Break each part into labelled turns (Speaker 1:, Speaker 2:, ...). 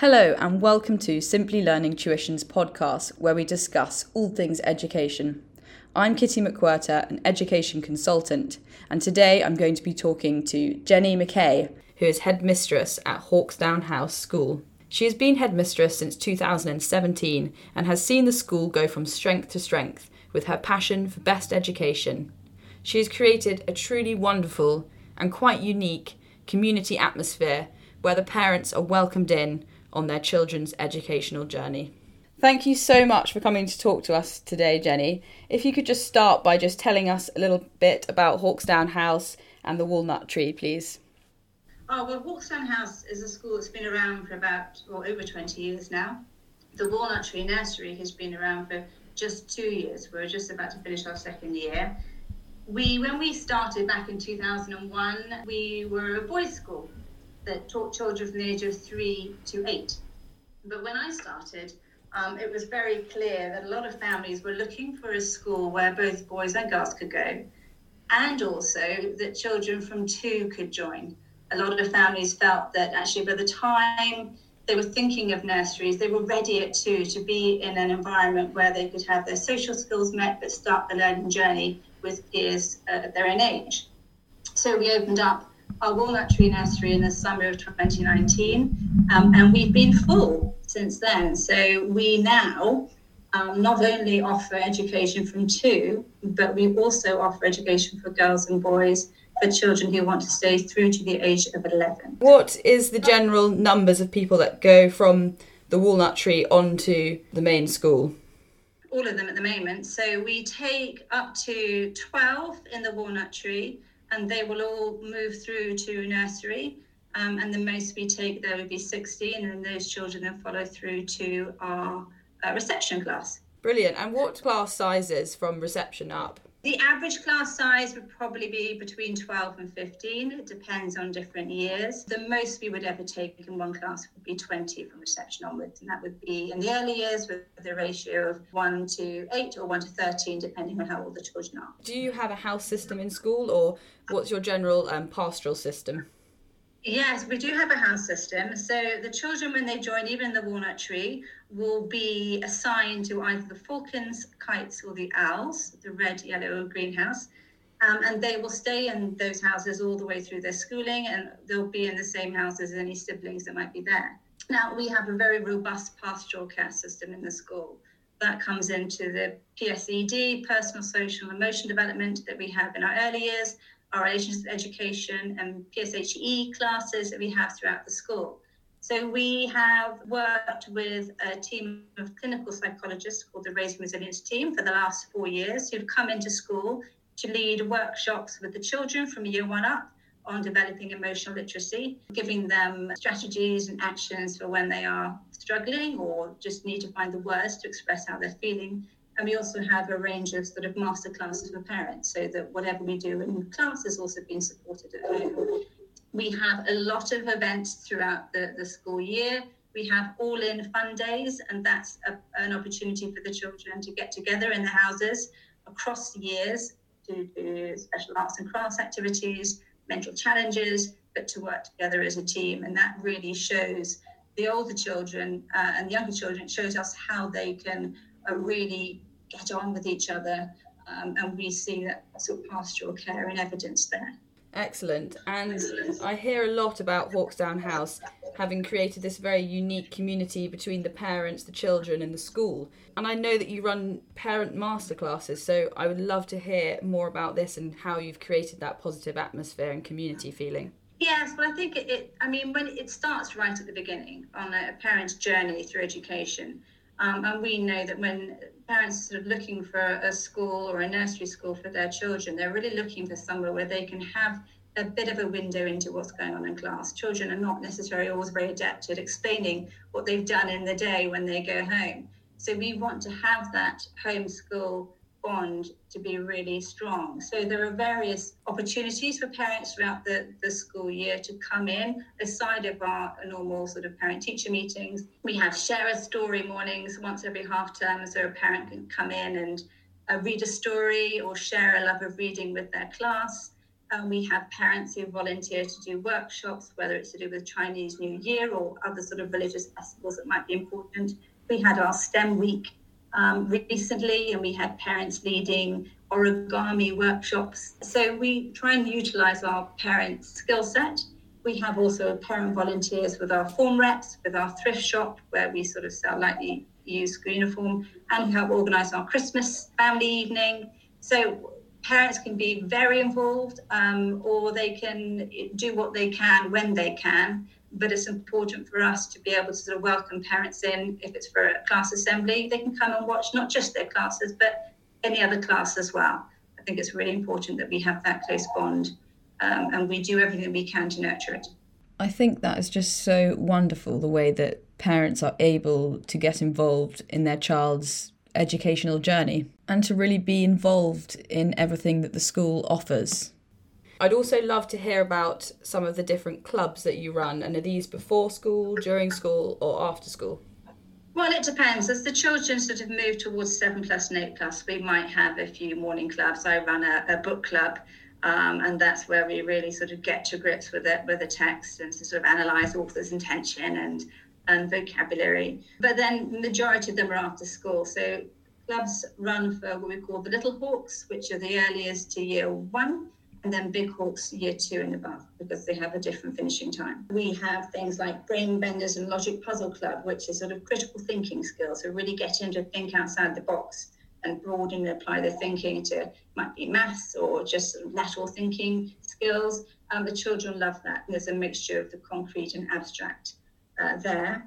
Speaker 1: Hello, and welcome to Simply Learning Tuition's podcast, where we discuss all things education. I'm Kitty McWhirter, an education consultant, and today I'm going to be talking to Jenny McKay, who is headmistress at Hawkesdown House School. She has been headmistress since 2017 and has seen the school go from strength to strength with her passion for best education. She has created a truly wonderful and quite unique community atmosphere where the parents are welcomed in on their children's educational journey. Thank you so much for coming to talk to us today, Jenny. If you could just start by just telling us a little bit about Hawkesdown House and the walnut tree, please.
Speaker 2: Oh, well, Hawkesdown House is a school that's been around for about, well, over 20 years now. The Walnut Tree Nursery has been around for just two years. We're just about to finish our second year. We, when we started back in 2001, we were a boys' school that taught children from the age of three to eight. But when I started, um, it was very clear that a lot of families were looking for a school where both boys and girls could go, and also that children from two could join. A lot of families felt that actually by the time they were thinking of nurseries, they were ready at two to be in an environment where they could have their social skills met but start the learning journey with peers uh, at their own age. So we opened up our Walnut Tree Nursery in the summer of 2019, um, and we've been full since then. So we now um, not only offer education from two, but we also offer education for girls and boys for children who want to stay through to the age of 11.
Speaker 1: What is the general numbers of people that go from the Walnut Tree onto the main school?
Speaker 2: All of them at the moment. So we take up to 12 in the Walnut Tree and they will all move through to nursery. Um, and the most we take there would be 16, and those children then follow through to our uh, reception class.
Speaker 1: Brilliant. And what class sizes from reception up?
Speaker 2: The average class size would probably be between 12 and 15. It depends on different years. The most we would ever take in one class would be 20 from reception onwards, and that would be in the early years with the ratio of 1 to 8 or 1 to 13, depending on how old the children are.
Speaker 1: Do you have a house system in school, or what's your general um, pastoral system?
Speaker 2: Yes, we do have a house system. So the children, when they join, even the walnut tree, will be assigned to either the falcons, kites, or the owls, the red, yellow, or green house. Um, and they will stay in those houses all the way through their schooling, and they'll be in the same house as any siblings that might be there. Now, we have a very robust pastoral care system in the school. That comes into the PSED, personal, social, and emotion development that we have in our early years, our relationship education and PSHE classes that we have throughout the school. So we have worked with a team of clinical psychologists called the Raising Resilience team for the last four years who've come into school to lead workshops with the children from year one up on developing emotional literacy, giving them strategies and actions for when they are struggling or just need to find the words to express how they're feeling and we also have a range of sort of master classes for parents so that whatever we do in class is also being supported at home. We have a lot of events throughout the, the school year. We have all in fun days, and that's a, an opportunity for the children to get together in the houses across the years to do special arts and crafts activities, mental challenges, but to work together as a team. And that really shows the older children uh, and younger children, shows us how they can uh, really get on with each other. Um, and we see that sort of pastoral care and evidence there.
Speaker 1: Excellent. And I hear a lot about Hawkesdown House having created this very unique community between the parents, the children, and the school. And I know that you run parent masterclasses, so I would love to hear more about this and how you've created that positive atmosphere and community feeling.
Speaker 2: Yes, well, I think it, it I mean, when it starts right at the beginning on a parent's journey through education. Um, and we know that when parents are sort of looking for a school or a nursery school for their children, they're really looking for somewhere where they can have a bit of a window into what's going on in class. Children are not necessarily always very adept at explaining what they've done in the day when they go home. So we want to have that home school to be really strong. So there are various opportunities for parents throughout the, the school year to come in aside of our normal sort of parent teacher meetings. We have share a story mornings once every half term so a parent can come in and uh, read a story or share a love of reading with their class. Um, we have parents who volunteer to do workshops, whether it's to do with Chinese New Year or other sort of religious festivals that might be important. We had our STEM week um, recently, and we had parents leading origami workshops. So we try and utilize our parents' skill set. We have also parent volunteers with our form reps, with our thrift shop, where we sort of sell lightly used uniform, and help organize our Christmas family evening. So parents can be very involved um, or they can do what they can when they can but it's important for us to be able to sort of welcome parents in if it's for a class assembly they can come and watch not just their classes but any other class as well i think it's really important that we have that close bond um, and we do everything we can to nurture it
Speaker 1: i think that is just so wonderful the way that parents are able to get involved in their child's educational journey and to really be involved in everything that the school offers. I'd also love to hear about some of the different clubs that you run, and are these before school, during school, or after school?
Speaker 2: Well, it depends. As the children sort of move towards seven plus and eight plus, we might have a few morning clubs. I run a, a book club, um, and that's where we really sort of get to grips with it, with the text, and to sort of analyse author's intention and and vocabulary. But then majority of them are after school. So clubs run for what we call the Little Hawks, which are the earliest to year one, and then Big Hawks year two and above, because they have a different finishing time. We have things like Brain Benders and Logic Puzzle Club, which is sort of critical thinking skills, so really getting to think outside the box and broaden and apply their thinking to might be maths or just lateral thinking skills. Um, the children love that. There's a mixture of the concrete and abstract uh, there.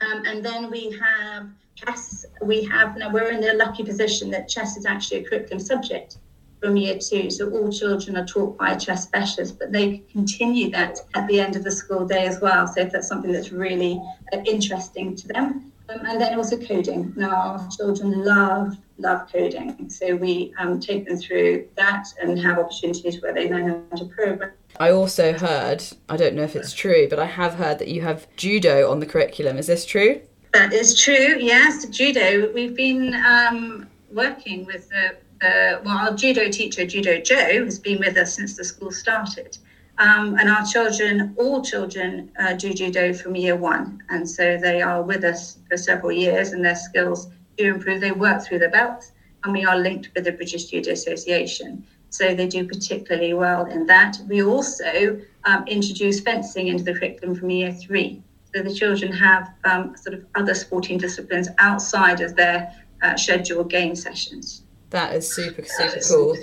Speaker 2: Um, and then we have chess. We have now we're in the lucky position that chess is actually a curriculum subject from year two. So all children are taught by a chess specialist, but they continue that at the end of the school day as well. So if that's something that's really uh, interesting to them. Um, and then also coding. Now our children love love coding, so we um, take them through that and have opportunities where they learn how to program
Speaker 1: I also heard, I don't know if it's true, but I have heard that you have judo on the curriculum. Is this true?
Speaker 2: That is true, yes. Judo. We've been um, working with the, the, well, our judo teacher, Judo Joe, has been with us since the school started. Um, and our children, all children, uh, do judo from year one. And so they are with us for several years and their skills do improve. They work through the belts, and we are linked with the British Judo Association. So they do particularly well in that. We also um, introduce fencing into the curriculum from year three. So the children have um, sort of other sporting disciplines outside of their uh, scheduled game sessions.
Speaker 1: That is super, super cool.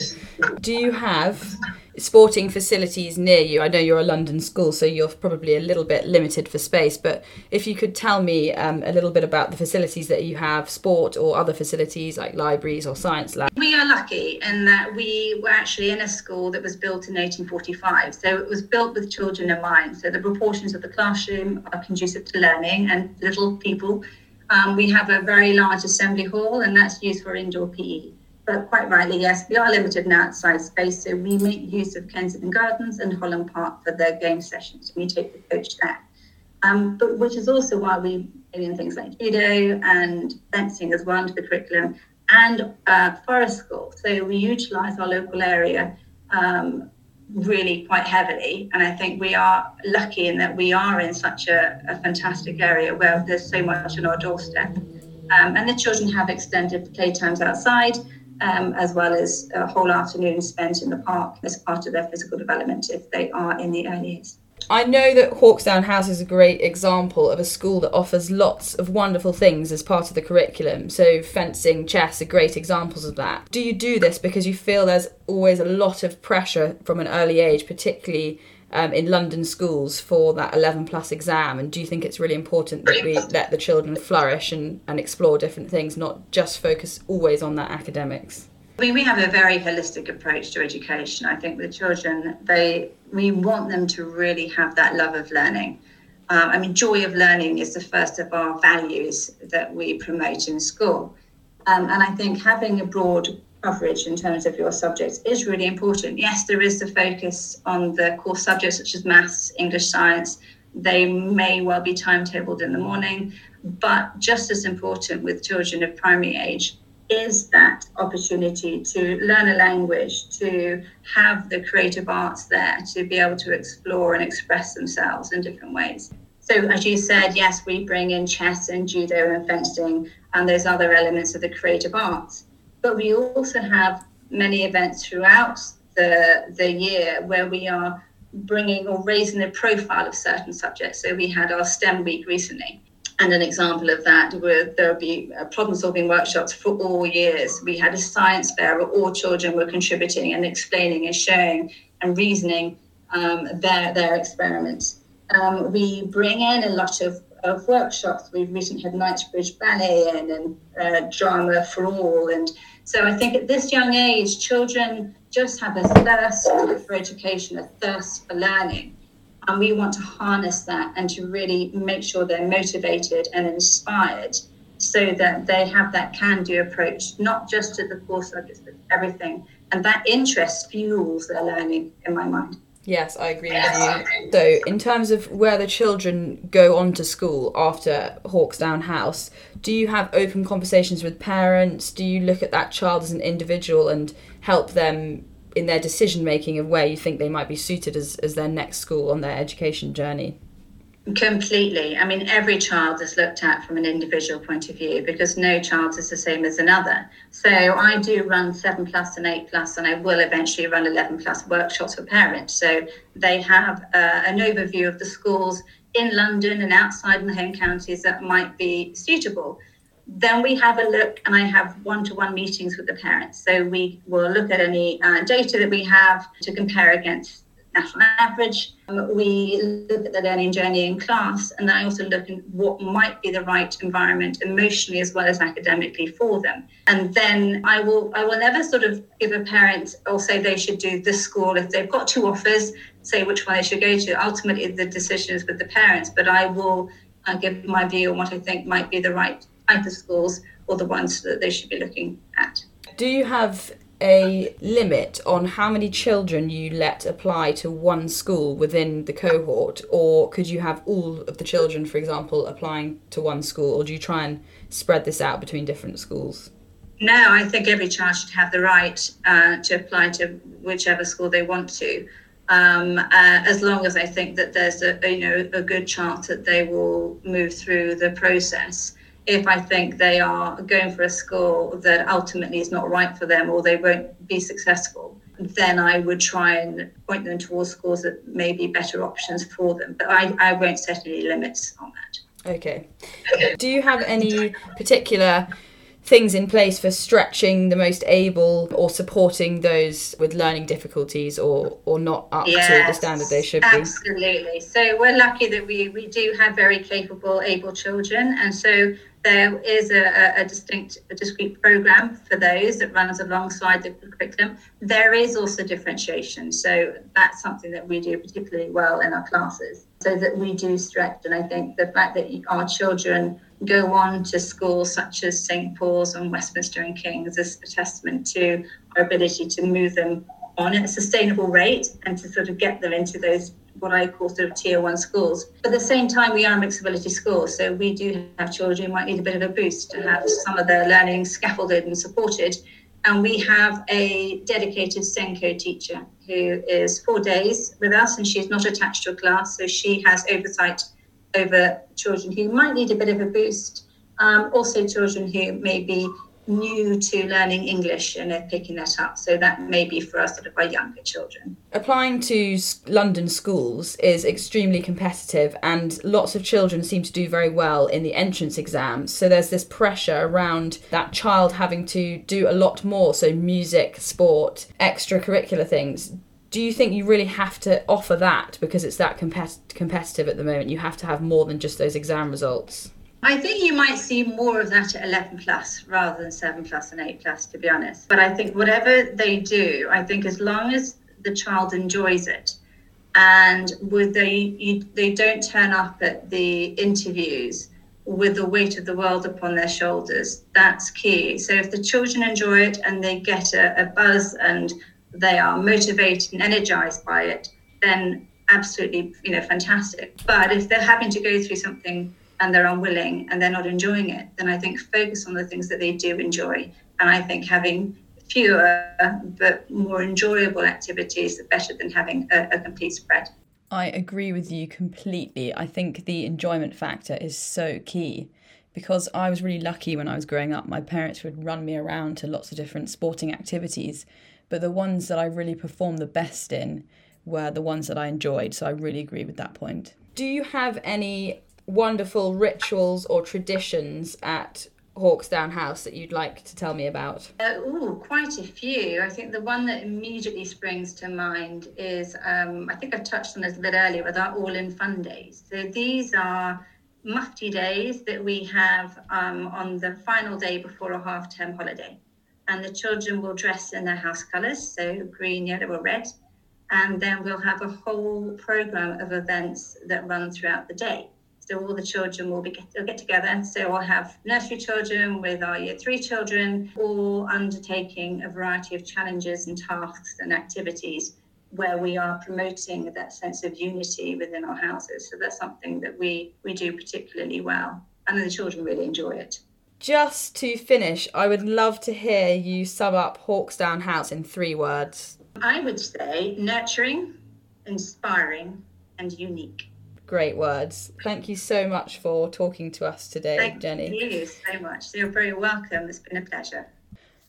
Speaker 1: Do you have sporting facilities near you? I know you're a London school, so you're probably a little bit limited for space, but if you could tell me um, a little bit about the facilities that you have, sport or other facilities like libraries or science labs.
Speaker 2: We are lucky in that we were actually in a school that was built in 1845. So it was built with children in mind. So the proportions of the classroom are conducive to learning and little people. Um, we have a very large assembly hall, and that's used for indoor PE but quite rightly, yes, we are limited in outside space, so we make use of Kensington Gardens and Holland Park for their game sessions. We take the coach there. Um, but which is also why we bring in things like judo and fencing as well into the curriculum and uh, forest school. So we utilise our local area um, really quite heavily. And I think we are lucky in that we are in such a, a fantastic area where there's so much on our doorstep. Um, and the children have extended playtimes outside um, as well as a whole afternoon spent in the park as part of their physical development if they are in the early years.
Speaker 1: I know that Hawkesdown House is a great example of a school that offers lots of wonderful things as part of the curriculum. So, fencing, chess are great examples of that. Do you do this because you feel there's always a lot of pressure from an early age, particularly um, in London schools for that 11 plus exam? And do you think it's really important that we let the children flourish and, and explore different things, not just focus always on that academics?
Speaker 2: I mean, we have a very holistic approach to education. I think the children, they we want them to really have that love of learning. Um, I mean, joy of learning is the first of our values that we promote in school. Um, and I think having a broad coverage in terms of your subjects is really important. Yes, there is the focus on the core subjects such as maths, English, science. They may well be timetabled in the morning, but just as important with children of primary age is that opportunity to learn a language, to have the creative arts there, to be able to explore and express themselves in different ways. So, as you said, yes, we bring in chess and judo and fencing and those other elements of the creative arts. But we also have many events throughout the, the year where we are bringing or raising the profile of certain subjects. So, we had our STEM week recently. And an example of that where there'll be uh, problem solving workshops for all years. We had a science fair where all children were contributing and explaining and showing and reasoning um, their, their experiments. Um, we bring in a lot of, of workshops. We've recently had Knightsbridge Ballet in and uh, Drama for All. And so I think at this young age, children just have a thirst for education, a thirst for learning. And we want to harness that and to really make sure they're motivated and inspired so that they have that can do approach, not just to the core subjects, but everything. And that interest fuels their learning, in my mind.
Speaker 1: Yes, I agree with you. So, in terms of where the children go on to school after Hawkesdown House, do you have open conversations with parents? Do you look at that child as an individual and help them in their decision making of where you think they might be suited as, as their next school on their education journey?
Speaker 2: Completely. I mean, every child is looked at from an individual point of view because no child is the same as another. So I do run seven plus and eight plus, and I will eventually run 11 plus workshops for parents. So they have uh, an overview of the schools in London and outside in the home counties that might be suitable. Then we have a look, and I have one to one meetings with the parents. So we will look at any uh, data that we have to compare against national average. Um, we look at the learning journey in class, and then I also look at what might be the right environment emotionally as well as academically for them. And then I will I will never sort of give a parent or say they should do this school if they've got two offers, say which one they should go to. Ultimately, the decision is with the parents, but I will uh, give my view on what I think might be the right type of schools or the ones that they should be looking at.
Speaker 1: Do you have a limit on how many children you let apply to one school within the cohort, or could you have all of the children, for example, applying to one school, or do you try and spread this out between different schools?
Speaker 2: No, I think every child should have the right uh, to apply to whichever school they want to, um, uh, as long as I think that there's a you know a good chance that they will move through the process if I think they are going for a school that ultimately is not right for them or they won't be successful, then I would try and point them towards schools that may be better options for them. But I, I won't set any limits on that.
Speaker 1: Okay. Do you have any particular things in place for stretching the most able or supporting those with learning difficulties or or not up yes, to the standard they should be
Speaker 2: absolutely so we're lucky that we we do have very capable able children and so there is a, a, distinct, a discrete program for those that runs alongside the curriculum. There is also differentiation, so that's something that we do particularly well in our classes, so that we do stretch. And I think the fact that our children go on to schools such as St Paul's and Westminster and King's is a testament to our ability to move them on at a sustainable rate and to sort of get them into those what I call sort of tier one schools. But at the same time, we are a mixed ability school, so we do have children who might need a bit of a boost to have some of their learning scaffolded and supported. And we have a dedicated SENCO teacher who is four days with us, and she's not attached to a class, so she has oversight over children who might need a bit of a boost. Um, also, children who may be new to learning English and they're picking that up. So that may be for us sort of our younger children.
Speaker 1: Applying to London schools is extremely competitive, and lots of children seem to do very well in the entrance exams. So there's this pressure around that child having to do a lot more. So music, sport, extracurricular things. Do you think you really have to offer that because it's that compet- competitive at the moment? You have to have more than just those exam results.
Speaker 2: I think you might see more of that at 11 plus rather than 7 plus and 8 plus, to be honest. But I think whatever they do, I think as long as the child enjoys it and would they you, they don't turn up at the interviews with the weight of the world upon their shoulders that's key so if the children enjoy it and they get a, a buzz and they are motivated and energized by it then absolutely you know fantastic but if they're having to go through something and they're unwilling and they're not enjoying it, then I think focus on the things that they do enjoy And I think having fewer but more enjoyable activities are better than having a, a complete spread.
Speaker 1: I agree with you completely. I think the enjoyment factor is so key because I was really lucky when I was growing up. My parents would run me around to lots of different sporting activities, but the ones that I really performed the best in were the ones that I enjoyed. So I really agree with that point. Do you have any wonderful rituals or traditions at Hawkesdown House that you'd like to tell me about?
Speaker 2: Uh, oh, quite a few. I think the one that immediately springs to mind is um, I think I've touched on this a bit earlier with our All in Fun days. So these are mufti days that we have um, on the final day before a half term holiday. And the children will dress in their house colours, so green, yellow, or red. And then we'll have a whole programme of events that run throughout the day. So all the children will be get, will get together. So we'll have nursery children with our year three children, all undertaking a variety of challenges and tasks and activities where we are promoting that sense of unity within our houses. So that's something that we, we do particularly well. And the children really enjoy it.
Speaker 1: Just to finish, I would love to hear you sum up Hawkesdown House in three words.
Speaker 2: I would say nurturing, inspiring, and unique.
Speaker 1: Great words. Thank you so much for talking to us today,
Speaker 2: Thank
Speaker 1: Jenny.
Speaker 2: Thank you so much. You're very welcome. It's been a pleasure.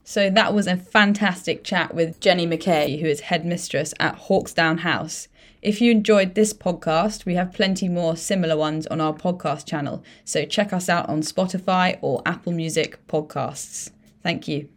Speaker 1: So that was a fantastic chat with Jenny McKay, who is headmistress at Hawkesdown House. If you enjoyed this podcast, we have plenty more similar ones on our podcast channel. So check us out on Spotify or Apple Music podcasts. Thank you.